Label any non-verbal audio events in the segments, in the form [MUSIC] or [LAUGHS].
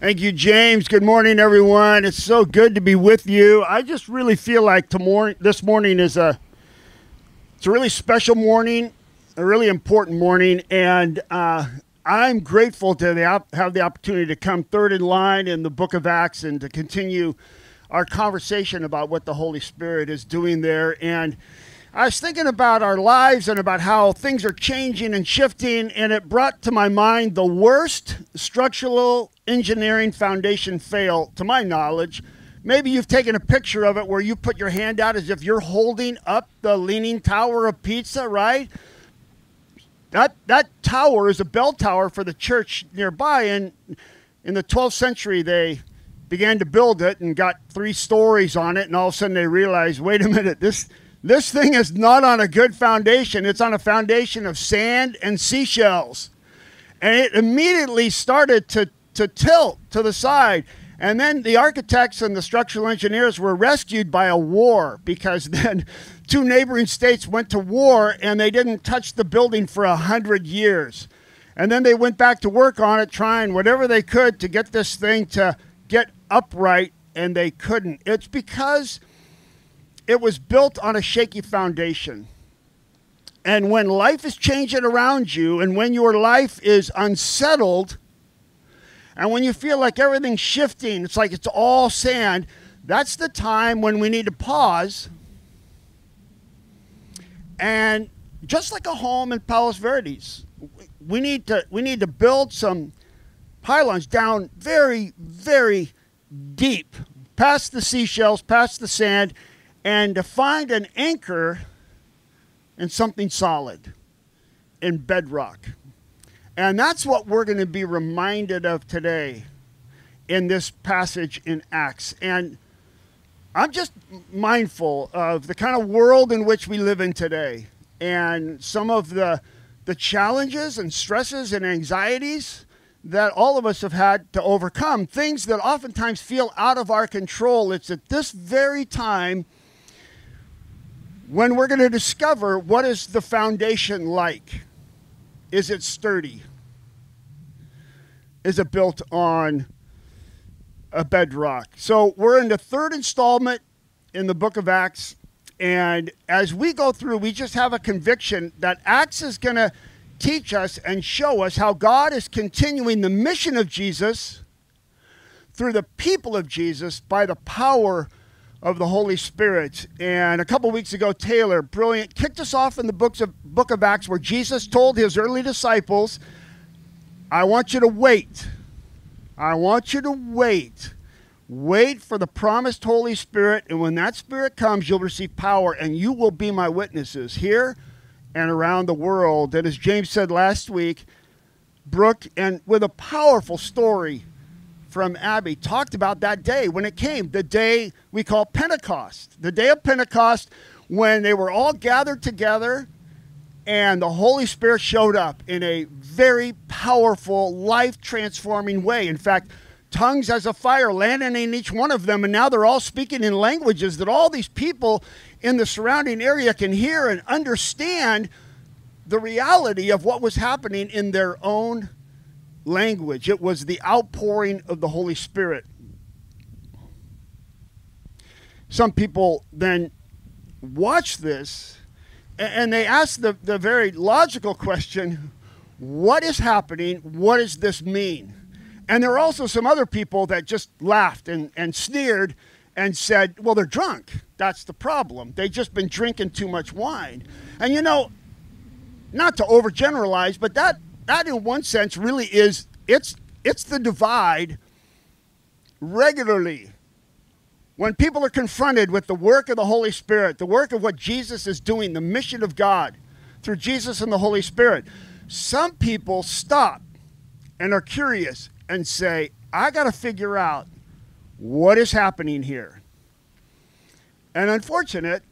Thank you, James. Good morning, everyone. It's so good to be with you. I just really feel like tomorrow, this morning is a it's a really special morning, a really important morning, and uh, I'm grateful to the, have the opportunity to come third in line in the Book of Acts and to continue our conversation about what the Holy Spirit is doing there. And I was thinking about our lives and about how things are changing and shifting, and it brought to my mind the worst structural engineering foundation fail, to my knowledge. Maybe you've taken a picture of it where you put your hand out as if you're holding up the Leaning Tower of Pisa, right? That, that tower is a bell tower for the church nearby, and in the 12th century, they began to build it and got three stories on it, and all of a sudden they realized wait a minute, this this thing is not on a good foundation. It's on a foundation of sand and seashells. And it immediately started to, to tilt to the side. And then the architects and the structural engineers were rescued by a war because [LAUGHS] then two neighboring states went to war and they didn't touch the building for a hundred years. And then they went back to work on it, trying whatever they could to get this thing to get upright, and they couldn't. It's because it was built on a shaky foundation. And when life is changing around you, and when your life is unsettled, and when you feel like everything's shifting, it's like it's all sand, that's the time when we need to pause. And just like a home in Palos Verdes, we need to we need to build some pylons down very, very deep, past the seashells, past the sand, and to find an anchor in something solid, in bedrock. And that's what we're going to be reminded of today in this passage in Acts. And I'm just mindful of the kind of world in which we live in today and some of the, the challenges and stresses and anxieties that all of us have had to overcome, things that oftentimes feel out of our control. It's at this very time when we're going to discover what is the foundation like. Is it sturdy? Is built on a bedrock? So we're in the third installment in the book of Acts. And as we go through, we just have a conviction that Acts is going to teach us and show us how God is continuing the mission of Jesus through the people of Jesus by the power of the Holy Spirit. And a couple weeks ago, Taylor, brilliant, kicked us off in the books of, book of Acts where Jesus told his early disciples, I want you to wait. I want you to wait. Wait for the promised Holy Spirit, and when that Spirit comes, you'll receive power, and you will be my witnesses here and around the world. And as James said last week, Brooke, and with a powerful story from Abby talked about that day when it came, the day we call Pentecost, the day of Pentecost when they were all gathered together and the Holy Spirit showed up in a very powerful, life transforming way. In fact, tongues as a fire landing in each one of them, and now they're all speaking in languages that all these people in the surrounding area can hear and understand the reality of what was happening in their own language. It was the outpouring of the Holy Spirit. Some people then watch this and they ask the, the very logical question what is happening? What does this mean? And there are also some other people that just laughed and, and sneered and said, well, they're drunk. That's the problem. They've just been drinking too much wine. And you know, not to overgeneralize, but that that in one sense really is it's it's the divide regularly when people are confronted with the work of the Holy Spirit, the work of what Jesus is doing, the mission of God through Jesus and the Holy Spirit, some people stop and are curious and say, I got to figure out what is happening here. And unfortunate,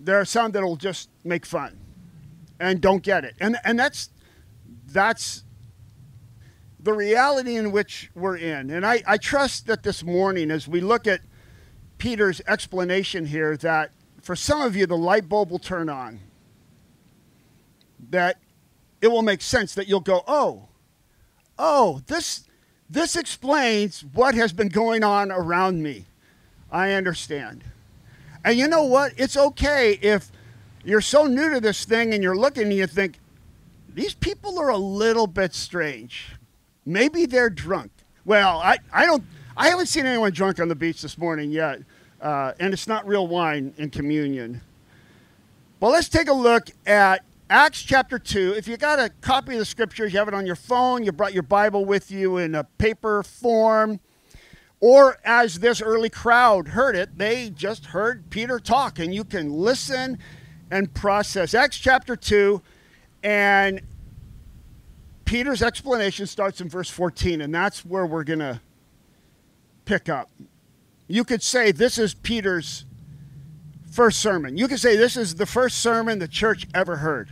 there are some that'll just make fun and don't get it. And and that's that's the reality in which we're in. And I, I trust that this morning, as we look at Peter's explanation here, that for some of you, the light bulb will turn on. That it will make sense that you'll go, oh, oh, this This explains what has been going on around me. I understand. And you know what? It's okay if you're so new to this thing and you're looking and you think, these people are a little bit strange. Maybe they're drunk. Well, I, I don't I haven't seen anyone drunk on the beach this morning yet. Uh, and it's not real wine in communion. Well, let's take a look at Acts chapter 2. If you got a copy of the scriptures, you have it on your phone, you brought your Bible with you in a paper form, or as this early crowd heard it, they just heard Peter talk, and you can listen and process. Acts chapter 2, and Peter's explanation starts in verse 14, and that's where we're going to pick up. You could say this is Peter's first sermon. You could say this is the first sermon the church ever heard.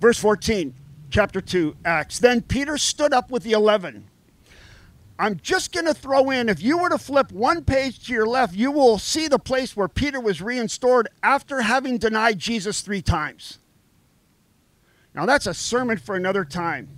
Verse 14, chapter 2, Acts. Then Peter stood up with the eleven. I'm just going to throw in if you were to flip one page to your left, you will see the place where Peter was reinstored after having denied Jesus three times. Now, that's a sermon for another time.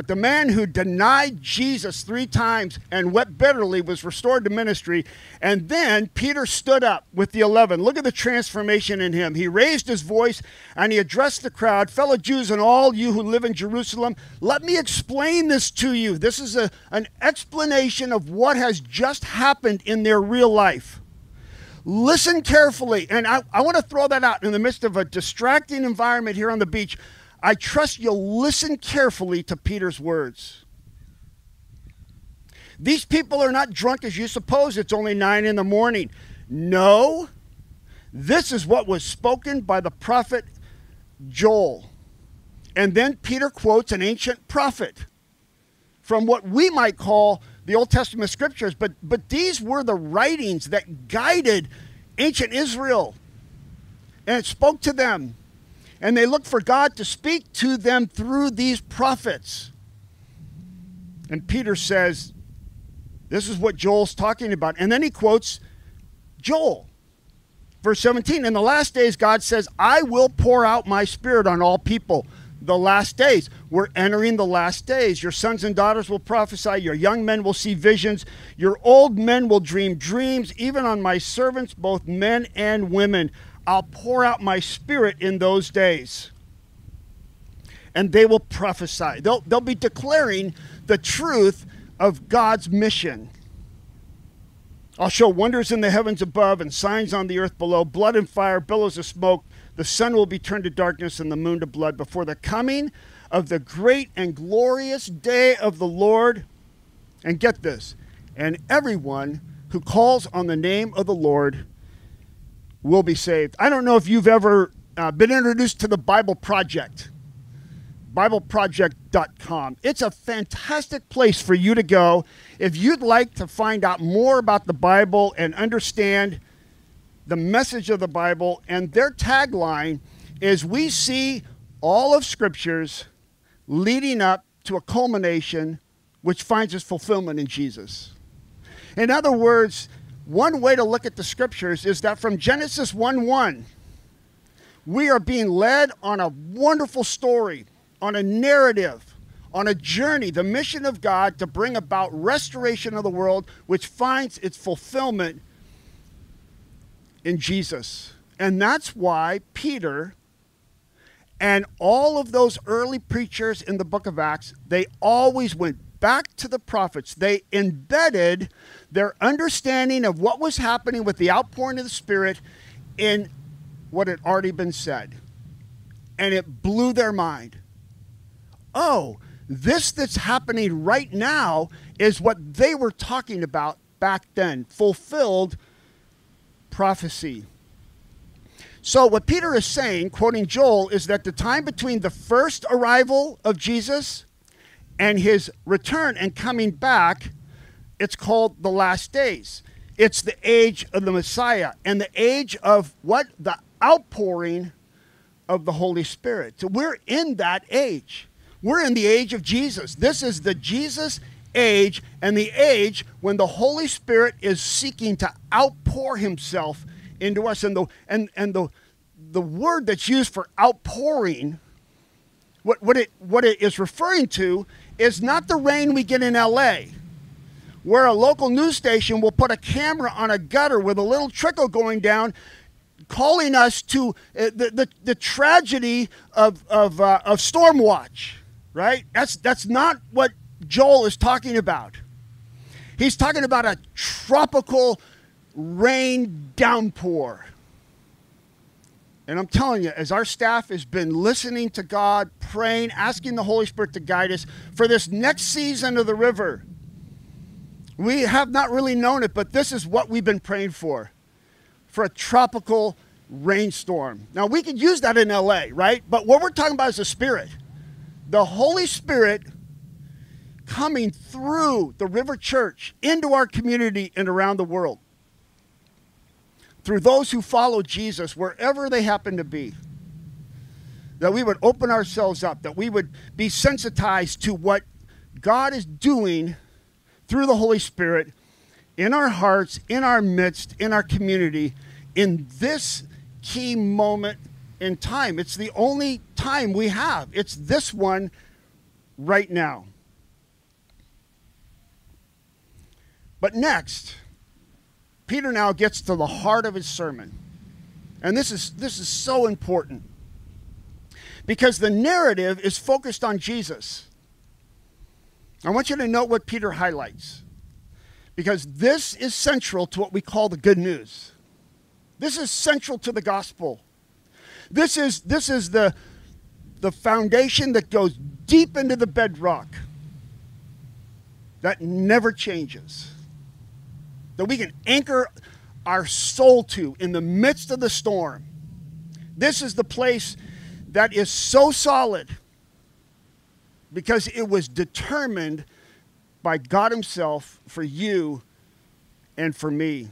But the man who denied Jesus three times and wept bitterly was restored to ministry. And then Peter stood up with the eleven. Look at the transformation in him. He raised his voice and he addressed the crowd Fellow Jews and all you who live in Jerusalem, let me explain this to you. This is a, an explanation of what has just happened in their real life. Listen carefully. And I, I want to throw that out in the midst of a distracting environment here on the beach. I trust you'll listen carefully to Peter's words. These people are not drunk as you suppose. It's only nine in the morning. No, this is what was spoken by the prophet Joel. And then Peter quotes an ancient prophet from what we might call the Old Testament scriptures, but, but these were the writings that guided ancient Israel. And it spoke to them and they look for God to speak to them through these prophets. And Peter says, This is what Joel's talking about. And then he quotes Joel. Verse 17, in the last days, God says, I will pour out my spirit on all people. The last days. We're entering the last days. Your sons and daughters will prophesy. Your young men will see visions. Your old men will dream dreams, even on my servants, both men and women. I'll pour out my spirit in those days. And they will prophesy. They'll, they'll be declaring the truth of God's mission. I'll show wonders in the heavens above and signs on the earth below blood and fire, billows of smoke. The sun will be turned to darkness and the moon to blood before the coming of the great and glorious day of the Lord. And get this, and everyone who calls on the name of the Lord will be saved. I don't know if you've ever uh, been introduced to the Bible Project, BibleProject.com. It's a fantastic place for you to go if you'd like to find out more about the Bible and understand the message of the Bible. And their tagline is We see all of Scriptures leading up to a culmination which finds its fulfillment in Jesus. In other words, one way to look at the scriptures is that from Genesis 1 1, we are being led on a wonderful story, on a narrative, on a journey, the mission of God to bring about restoration of the world, which finds its fulfillment in Jesus. And that's why Peter and all of those early preachers in the book of Acts, they always went back to the prophets. They embedded their understanding of what was happening with the outpouring of the Spirit in what had already been said. And it blew their mind. Oh, this that's happening right now is what they were talking about back then fulfilled prophecy. So, what Peter is saying, quoting Joel, is that the time between the first arrival of Jesus and his return and coming back, it's called the last days. It's the age of the Messiah and the age of what? The outpouring of the Holy Spirit. So we're in that age. We're in the age of Jesus. This is the Jesus age and the age when the Holy Spirit is seeking to outpour himself into us. And the and, and the the word that's used for outpouring what, what, it, what it is referring to is not the rain we get in LA, where a local news station will put a camera on a gutter with a little trickle going down, calling us to uh, the, the, the tragedy of, of, uh, of storm watch, right? That's, that's not what Joel is talking about. He's talking about a tropical rain downpour. And I'm telling you, as our staff has been listening to God, praying, asking the Holy Spirit to guide us for this next season of the river, we have not really known it, but this is what we've been praying for for a tropical rainstorm. Now, we could use that in LA, right? But what we're talking about is the Spirit. The Holy Spirit coming through the River Church into our community and around the world. Through those who follow Jesus, wherever they happen to be. That we would open ourselves up, that we would be sensitized to what God is doing through the Holy Spirit in our hearts, in our midst, in our community, in this key moment in time. It's the only time we have. It's this one right now. But next, Peter now gets to the heart of his sermon. And this is, this is so important because the narrative is focused on Jesus. I want you to note what Peter highlights because this is central to what we call the good news. This is central to the gospel. This is, this is the, the foundation that goes deep into the bedrock that never changes that we can anchor our soul to in the midst of the storm. This is the place that is so solid because it was determined by God Himself for you and for me.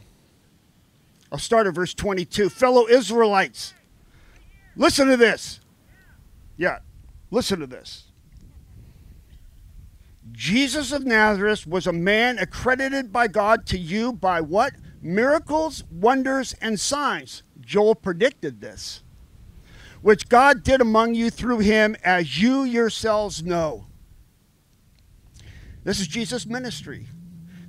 I'll start at verse 22. Fellow Israelites, listen to this. Yeah, listen to this. Jesus of Nazareth was a man accredited by God to you by what? Miracles, wonders, and signs. Joel predicted this, which God did among you through him, as you yourselves know. This is Jesus' ministry.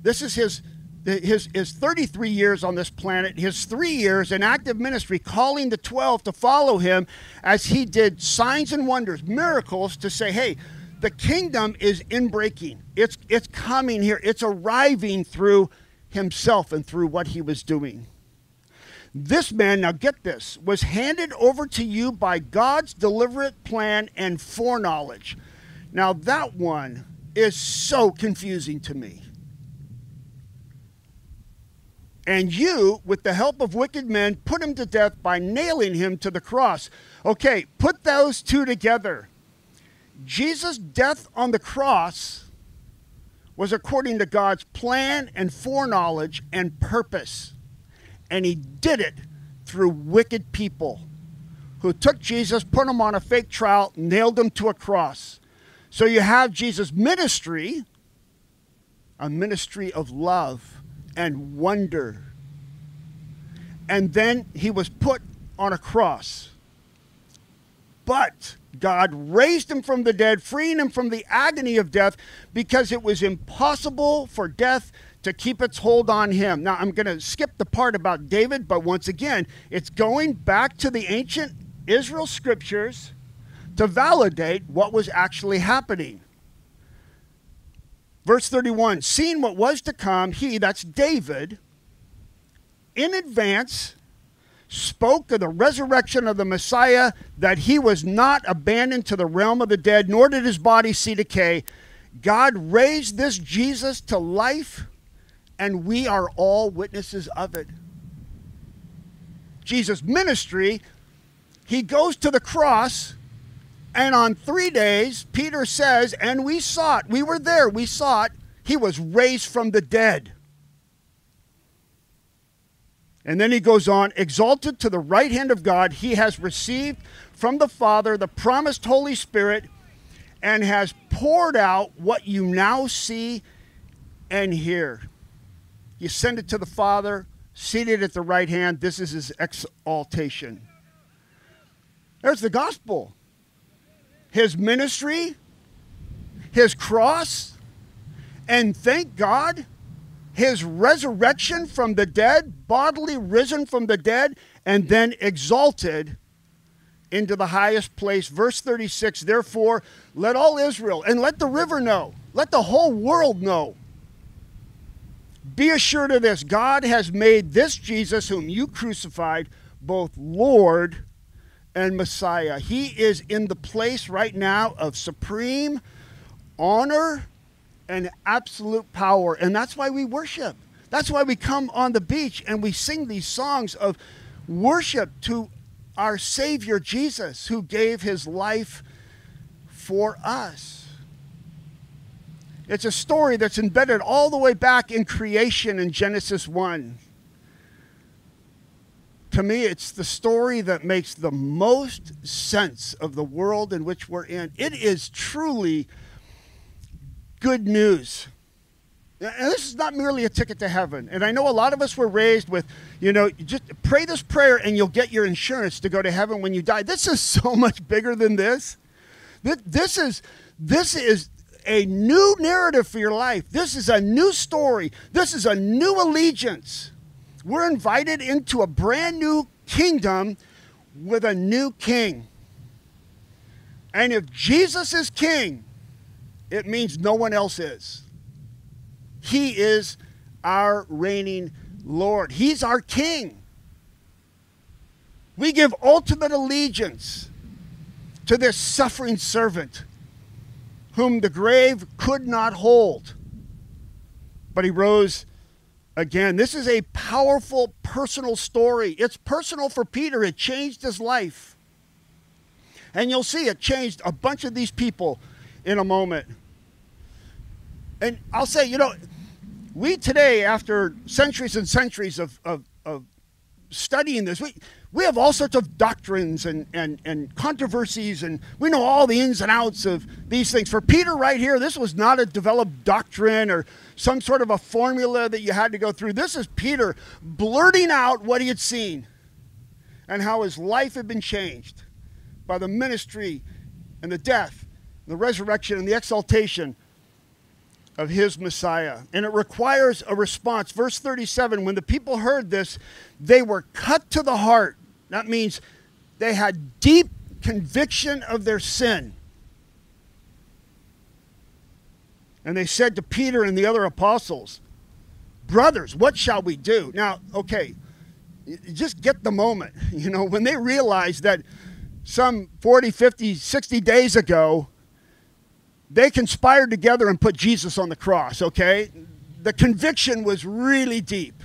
This is his, his, his 33 years on this planet, his three years in active ministry, calling the 12 to follow him as he did signs and wonders, miracles to say, hey, the kingdom is inbreaking. It's, it's coming here. It's arriving through himself and through what he was doing. This man, now get this, was handed over to you by God's deliberate plan and foreknowledge. Now, that one is so confusing to me. And you, with the help of wicked men, put him to death by nailing him to the cross. Okay, put those two together. Jesus' death on the cross was according to God's plan and foreknowledge and purpose. And he did it through wicked people who took Jesus, put him on a fake trial, nailed him to a cross. So you have Jesus' ministry, a ministry of love and wonder. And then he was put on a cross. But God raised him from the dead, freeing him from the agony of death because it was impossible for death to keep its hold on him. Now, I'm going to skip the part about David, but once again, it's going back to the ancient Israel scriptures to validate what was actually happening. Verse 31 Seeing what was to come, he, that's David, in advance spoke of the resurrection of the Messiah, that he was not abandoned to the realm of the dead, nor did his body see decay. God raised this Jesus to life, and we are all witnesses of it. Jesus' ministry, he goes to the cross, and on three days, Peter says, and we saw it, we were there, we saw it, he was raised from the dead. And then he goes on, exalted to the right hand of God, he has received from the Father the promised Holy Spirit and has poured out what you now see and hear. He ascended to the Father, seated at the right hand. This is his exaltation. There's the gospel. his ministry, his cross, and thank God, his resurrection from the dead, bodily risen from the dead, and then exalted into the highest place. Verse 36 Therefore, let all Israel and let the river know, let the whole world know. Be assured of this God has made this Jesus, whom you crucified, both Lord and Messiah. He is in the place right now of supreme honor and absolute power. And that's why we worship. That's why we come on the beach and we sing these songs of worship to our Savior Jesus, who gave his life for us. It's a story that's embedded all the way back in creation in Genesis 1 to me, it's the story that makes the most sense of the world in which we're in. It is truly good news. And this is not merely a ticket to heaven. And I know a lot of us were raised with, you know, just pray this prayer and you'll get your insurance to go to heaven when you die. This is [LAUGHS] so much bigger than this. This is this is a new narrative for your life. This is a new story. This is a new allegiance. We're invited into a brand new kingdom with a new king. And if Jesus is king, it means no one else is. He is our reigning Lord, He's our king. We give ultimate allegiance to this suffering servant whom the grave could not hold. But he rose again. This is a powerful personal story. It's personal for Peter, it changed his life. And you'll see it changed a bunch of these people in a moment. And I'll say, you know, we today, after centuries and centuries of, of, of studying this, we, we have all sorts of doctrines and, and, and controversies, and we know all the ins and outs of these things. For Peter, right here, this was not a developed doctrine or some sort of a formula that you had to go through. This is Peter blurting out what he had seen and how his life had been changed by the ministry and the death, the resurrection, and the exaltation of his Messiah. And it requires a response. Verse 37 when the people heard this, they were cut to the heart that means they had deep conviction of their sin. And they said to Peter and the other apostles, Brothers, what shall we do? Now, okay, just get the moment. [LAUGHS] You know, when they realized that some 40, 50, 60 days ago, they conspired together and put Jesus on the cross, okay? The conviction was really deep.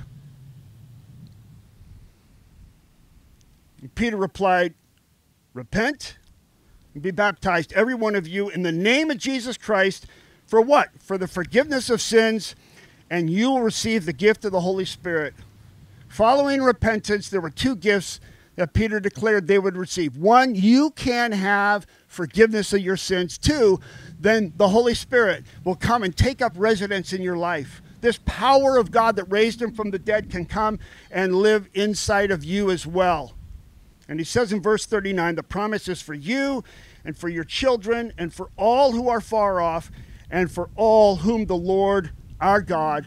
And Peter replied, Repent and be baptized, every one of you, in the name of Jesus Christ. For what? For the forgiveness of sins, and you will receive the gift of the Holy Spirit. Following repentance, there were two gifts that Peter declared they would receive. One, you can have forgiveness of your sins. Two, then the Holy Spirit will come and take up residence in your life. This power of God that raised him from the dead can come and live inside of you as well. And he says in verse 39 the promise is for you and for your children and for all who are far off and for all whom the Lord our God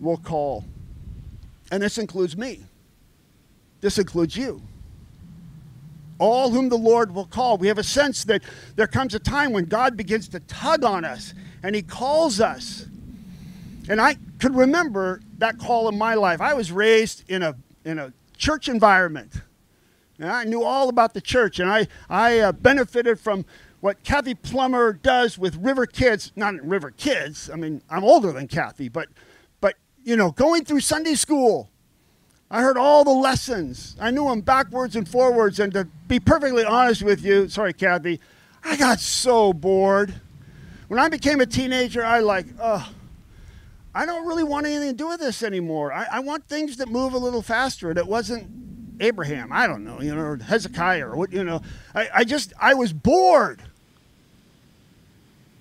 will call. And this includes me. This includes you. All whom the Lord will call. We have a sense that there comes a time when God begins to tug on us and he calls us. And I could remember that call in my life. I was raised in a, in a church environment. And I knew all about the church, and I, I uh, benefited from what Kathy Plummer does with River Kids. Not River Kids, I mean, I'm older than Kathy, but, but you know, going through Sunday school, I heard all the lessons. I knew them backwards and forwards, and to be perfectly honest with you, sorry, Kathy, I got so bored. When I became a teenager, I like, oh, I don't really want anything to do with this anymore. I, I want things that move a little faster. It wasn't Abraham, I don't know, you know, or Hezekiah, or what, you know. I, I just, I was bored.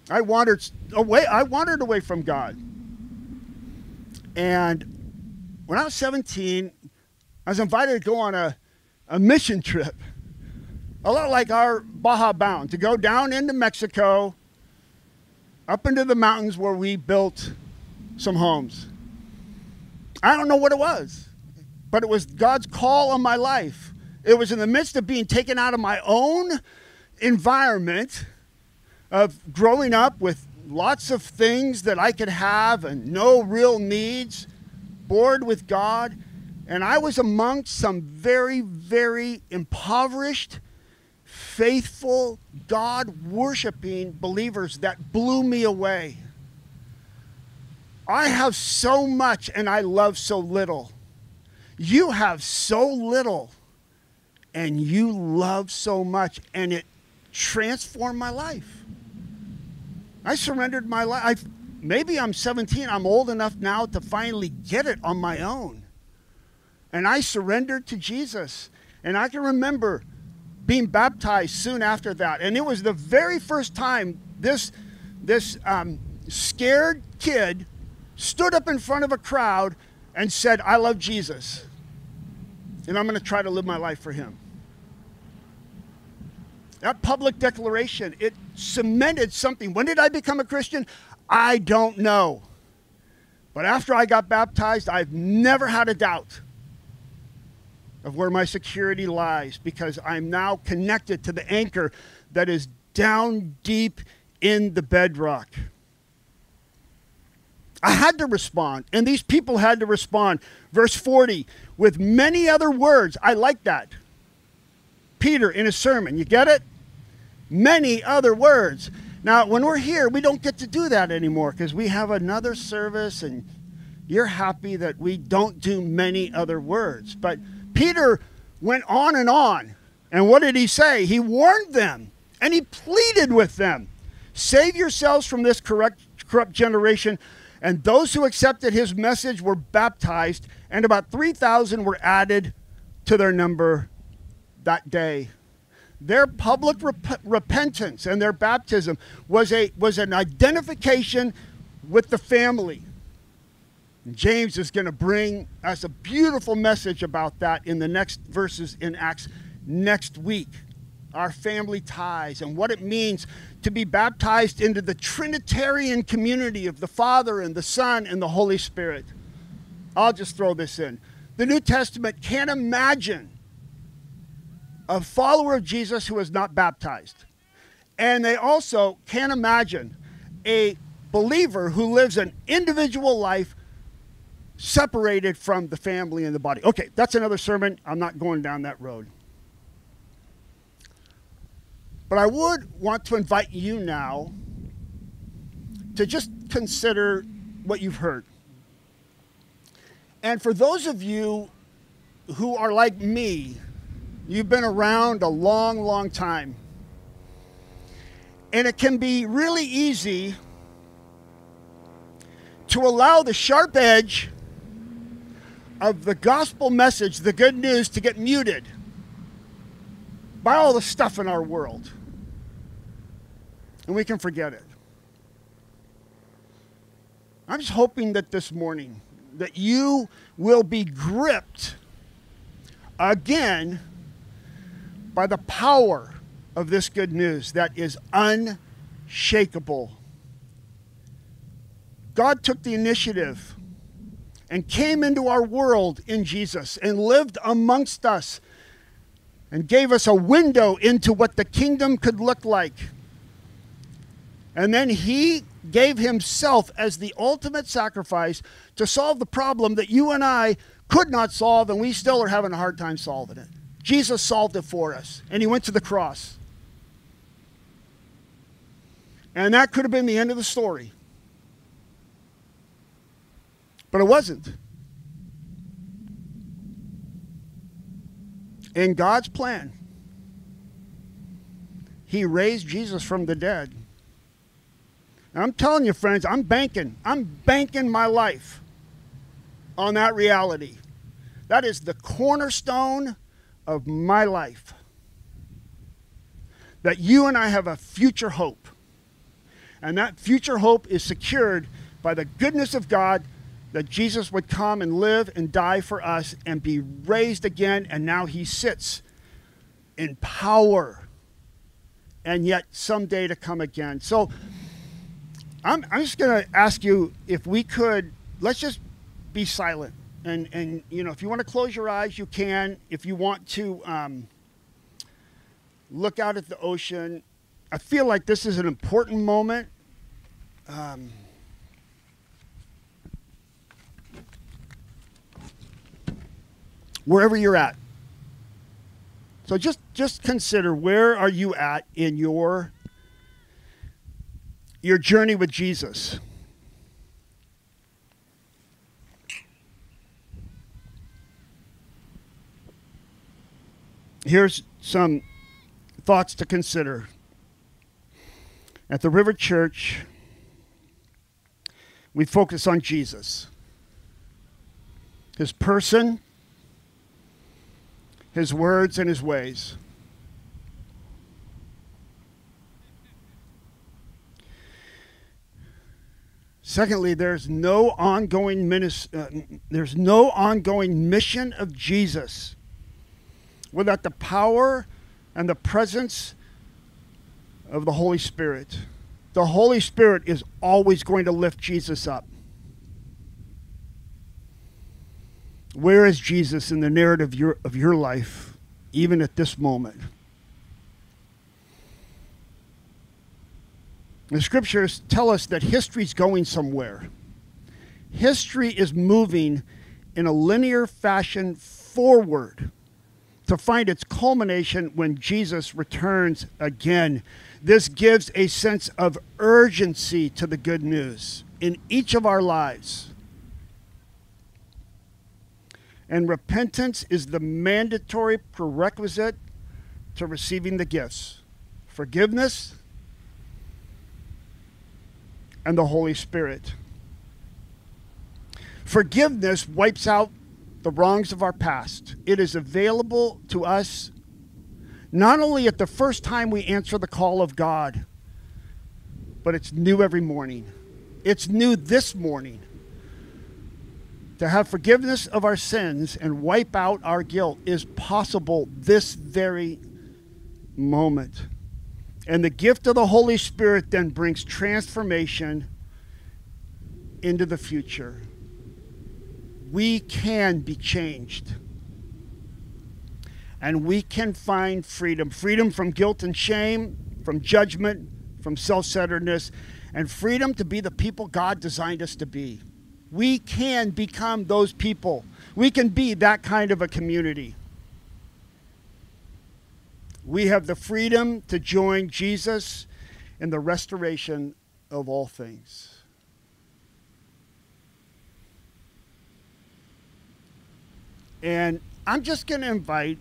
I wandered away, I wandered away from God. And when I was 17, I was invited to go on a, a mission trip a lot like our Baja Bound, to go down into Mexico, up into the mountains where we built some homes. I don't know what it was, but it was God's call on my life. It was in the midst of being taken out of my own environment of growing up with lots of things that I could have and no real needs, bored with God. And I was amongst some very, very impoverished, faithful, God worshiping believers that blew me away. I have so much and I love so little. You have so little and you love so much, and it transformed my life. I surrendered my life. Maybe I'm 17, I'm old enough now to finally get it on my own. And I surrendered to Jesus. And I can remember being baptized soon after that. And it was the very first time this, this um, scared kid stood up in front of a crowd and said, I love Jesus. And I'm going to try to live my life for him. That public declaration, it cemented something. When did I become a Christian? I don't know. But after I got baptized, I've never had a doubt of where my security lies because I'm now connected to the anchor that is down deep in the bedrock. I had to respond, and these people had to respond. Verse 40, with many other words. I like that. Peter in a sermon, you get it? Many other words. Now, when we're here, we don't get to do that anymore because we have another service, and you're happy that we don't do many other words. But Peter went on and on. And what did he say? He warned them and he pleaded with them Save yourselves from this corrupt, corrupt generation. And those who accepted his message were baptized, and about 3,000 were added to their number that day. Their public rep- repentance and their baptism was, a, was an identification with the family. James is going to bring us a beautiful message about that in the next verses in Acts next week. Our family ties and what it means to be baptized into the Trinitarian community of the Father and the Son and the Holy Spirit. I'll just throw this in. The New Testament can't imagine a follower of Jesus who is not baptized. And they also can't imagine a believer who lives an individual life separated from the family and the body. Okay, that's another sermon. I'm not going down that road. But I would want to invite you now to just consider what you've heard. And for those of you who are like me, you've been around a long, long time. And it can be really easy to allow the sharp edge of the gospel message, the good news, to get muted by all the stuff in our world. And we can forget it. I'm just hoping that this morning that you will be gripped again by the power of this good news that is unshakable. God took the initiative and came into our world in Jesus and lived amongst us and gave us a window into what the kingdom could look like. And then he gave himself as the ultimate sacrifice to solve the problem that you and I could not solve, and we still are having a hard time solving it. Jesus solved it for us, and he went to the cross. And that could have been the end of the story. But it wasn't. In God's plan, He raised Jesus from the dead. And I'm telling you, friends, I'm banking. I'm banking my life on that reality. That is the cornerstone of my life. That you and I have a future hope. And that future hope is secured by the goodness of God that Jesus would come and live and die for us and be raised again, and now he sits in power and yet someday to come again. So I'm, I'm just going to ask you if we could, let's just be silent. And, and, you know, if you want to close your eyes, you can. If you want to um, look out at the ocean, I feel like this is an important moment. Um, wherever you're at. So just just consider where are you at in your your journey with Jesus. Here's some thoughts to consider. At the River Church, we focus on Jesus, his person, his words, and his ways. Secondly, there's no ongoing minis- uh, there's no ongoing mission of Jesus without the power and the presence of the Holy Spirit. The Holy Spirit is always going to lift Jesus up. Where is Jesus in the narrative of your, of your life, even at this moment? The scriptures tell us that history is going somewhere. History is moving in a linear fashion forward to find its culmination when Jesus returns again. This gives a sense of urgency to the good news in each of our lives. And repentance is the mandatory prerequisite to receiving the gifts forgiveness and the Holy Spirit. Forgiveness wipes out the wrongs of our past. It is available to us not only at the first time we answer the call of God, but it's new every morning. It's new this morning to have forgiveness of our sins and wipe out our guilt is possible this very moment. And the gift of the Holy Spirit then brings transformation into the future. We can be changed. And we can find freedom freedom from guilt and shame, from judgment, from self centeredness, and freedom to be the people God designed us to be. We can become those people. We can be that kind of a community. We have the freedom to join Jesus in the restoration of all things. And I'm just going to invite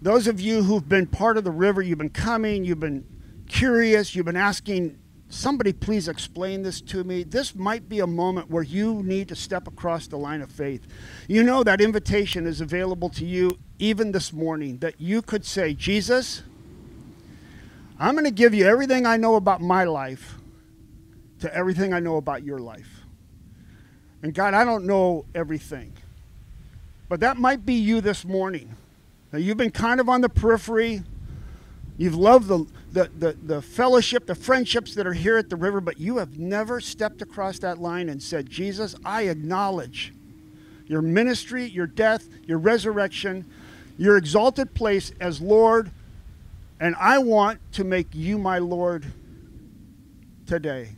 those of you who've been part of the river, you've been coming, you've been curious, you've been asking somebody please explain this to me. This might be a moment where you need to step across the line of faith. You know that invitation is available to you even this morning that you could say, Jesus, I'm going to give you everything I know about my life to everything I know about your life. And God, I don't know everything. But that might be you this morning. Now, you've been kind of on the periphery. You've loved the, the, the, the, fellowship, the friendships that are here at the river, but you have never stepped across that line and said, Jesus, I acknowledge your ministry, your death, your resurrection, your exalted place as Lord, and I want to make you my Lord today.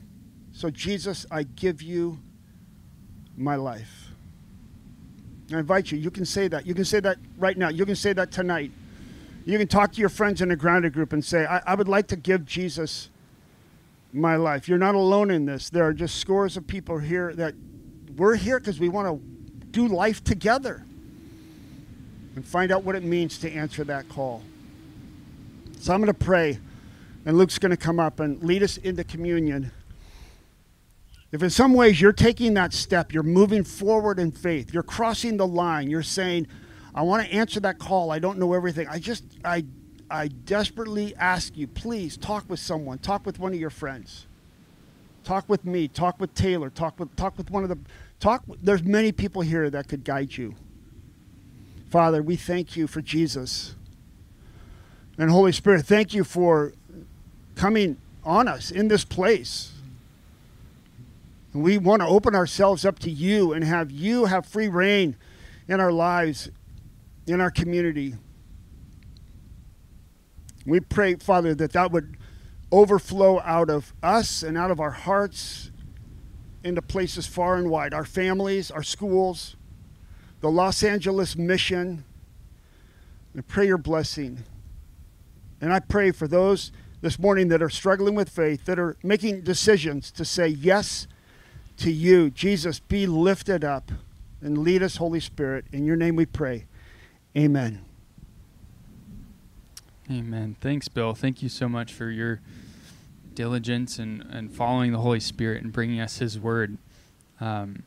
So, Jesus, I give you my life. I invite you, you can say that. You can say that right now. You can say that tonight. You can talk to your friends in a grounded group and say, I, I would like to give Jesus my life. You're not alone in this. There are just scores of people here that we're here because we want to do life together and find out what it means to answer that call. So I'm going to pray, and Luke's going to come up and lead us into communion. If in some ways you're taking that step, you're moving forward in faith, you're crossing the line, you're saying, I want to answer that call. I don't know everything. I just, I, I desperately ask you, please talk with someone. Talk with one of your friends. Talk with me. Talk with Taylor. Talk with, talk with one of the, talk. There's many people here that could guide you. Father, we thank you for Jesus. And Holy Spirit, thank you for coming on us in this place. We want to open ourselves up to you and have you have free reign in our lives, in our community. We pray, Father, that that would overflow out of us and out of our hearts into places far and wide our families, our schools, the Los Angeles mission. I pray your blessing. And I pray for those this morning that are struggling with faith, that are making decisions to say yes to you. Jesus, be lifted up and lead us, Holy Spirit. In your name we pray. Amen. Amen. Thanks, Bill. Thank you so much for your diligence and, and following the Holy Spirit and bringing us His Word. Um,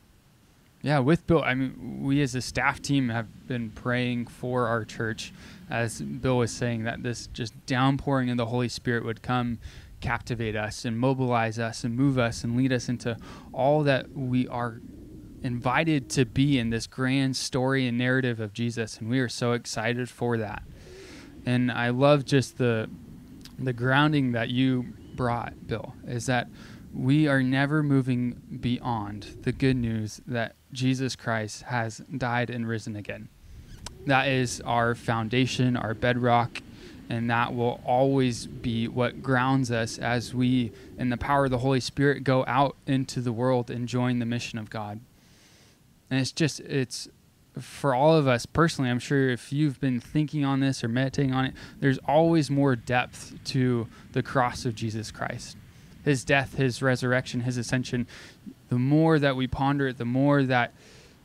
yeah, with Bill, I mean, we as a staff team have been praying for our church, as Bill was saying, that this just downpouring of the Holy Spirit would come captivate us and mobilize us and move us and lead us into all that we are invited to be in this grand story and narrative of Jesus. And we are so excited for that. And I love just the the grounding that you brought, Bill, is that we are never moving beyond the good news that Jesus Christ has died and risen again. That is our foundation, our bedrock, and that will always be what grounds us as we, in the power of the Holy Spirit, go out into the world and join the mission of God. And it's just, it's for all of us personally, I'm sure if you've been thinking on this or meditating on it, there's always more depth to the cross of Jesus Christ. His death, his resurrection, his ascension. The more that we ponder it, the more that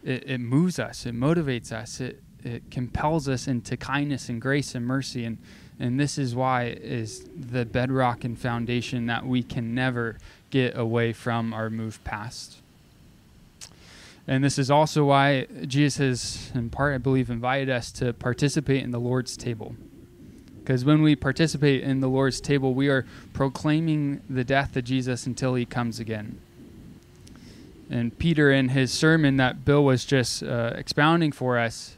it, it moves us, it motivates us, it, it compels us into kindness and grace and mercy. And, and this is why is the bedrock and foundation that we can never get away from or move past. And this is also why Jesus has, in part, I believe, invited us to participate in the Lord's table. Because when we participate in the Lord's table, we are proclaiming the death of Jesus until he comes again. And Peter, in his sermon that Bill was just uh, expounding for us,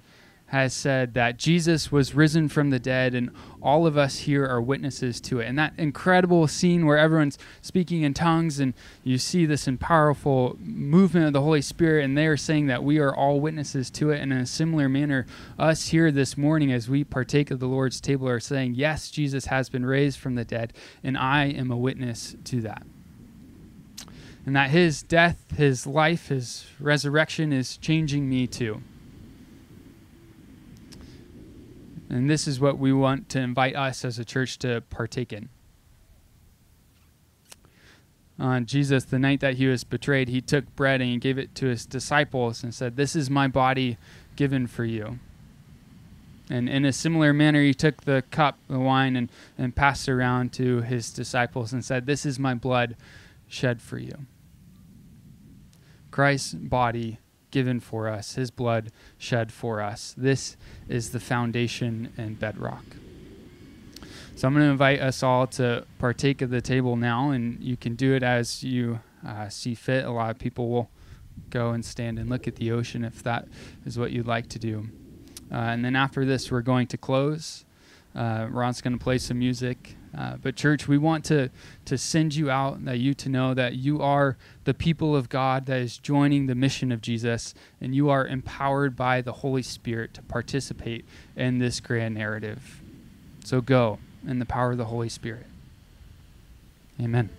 has said that Jesus was risen from the dead, and all of us here are witnesses to it. And that incredible scene where everyone's speaking in tongues, and you see this in powerful movement of the Holy Spirit, and they are saying that we are all witnesses to it. And in a similar manner, us here this morning, as we partake of the Lord's table, are saying, Yes, Jesus has been raised from the dead, and I am a witness to that. And that his death, his life, his resurrection is changing me too. And this is what we want to invite us as a church to partake in. On Jesus, the night that he was betrayed, he took bread and he gave it to his disciples and said, This is my body given for you. And in a similar manner, he took the cup, the wine, and, and passed it around to his disciples and said, This is my blood shed for you. Christ's body given for us, his blood shed for us. This is the foundation and bedrock. So I'm going to invite us all to partake of the table now, and you can do it as you uh, see fit. A lot of people will go and stand and look at the ocean if that is what you'd like to do. Uh, and then after this, we're going to close. Uh, Ron's going to play some music. Uh, but church, we want to to send you out, that you to know that you are the people of God that is joining the mission of Jesus, and you are empowered by the Holy Spirit to participate in this grand narrative. So go in the power of the Holy Spirit. Amen.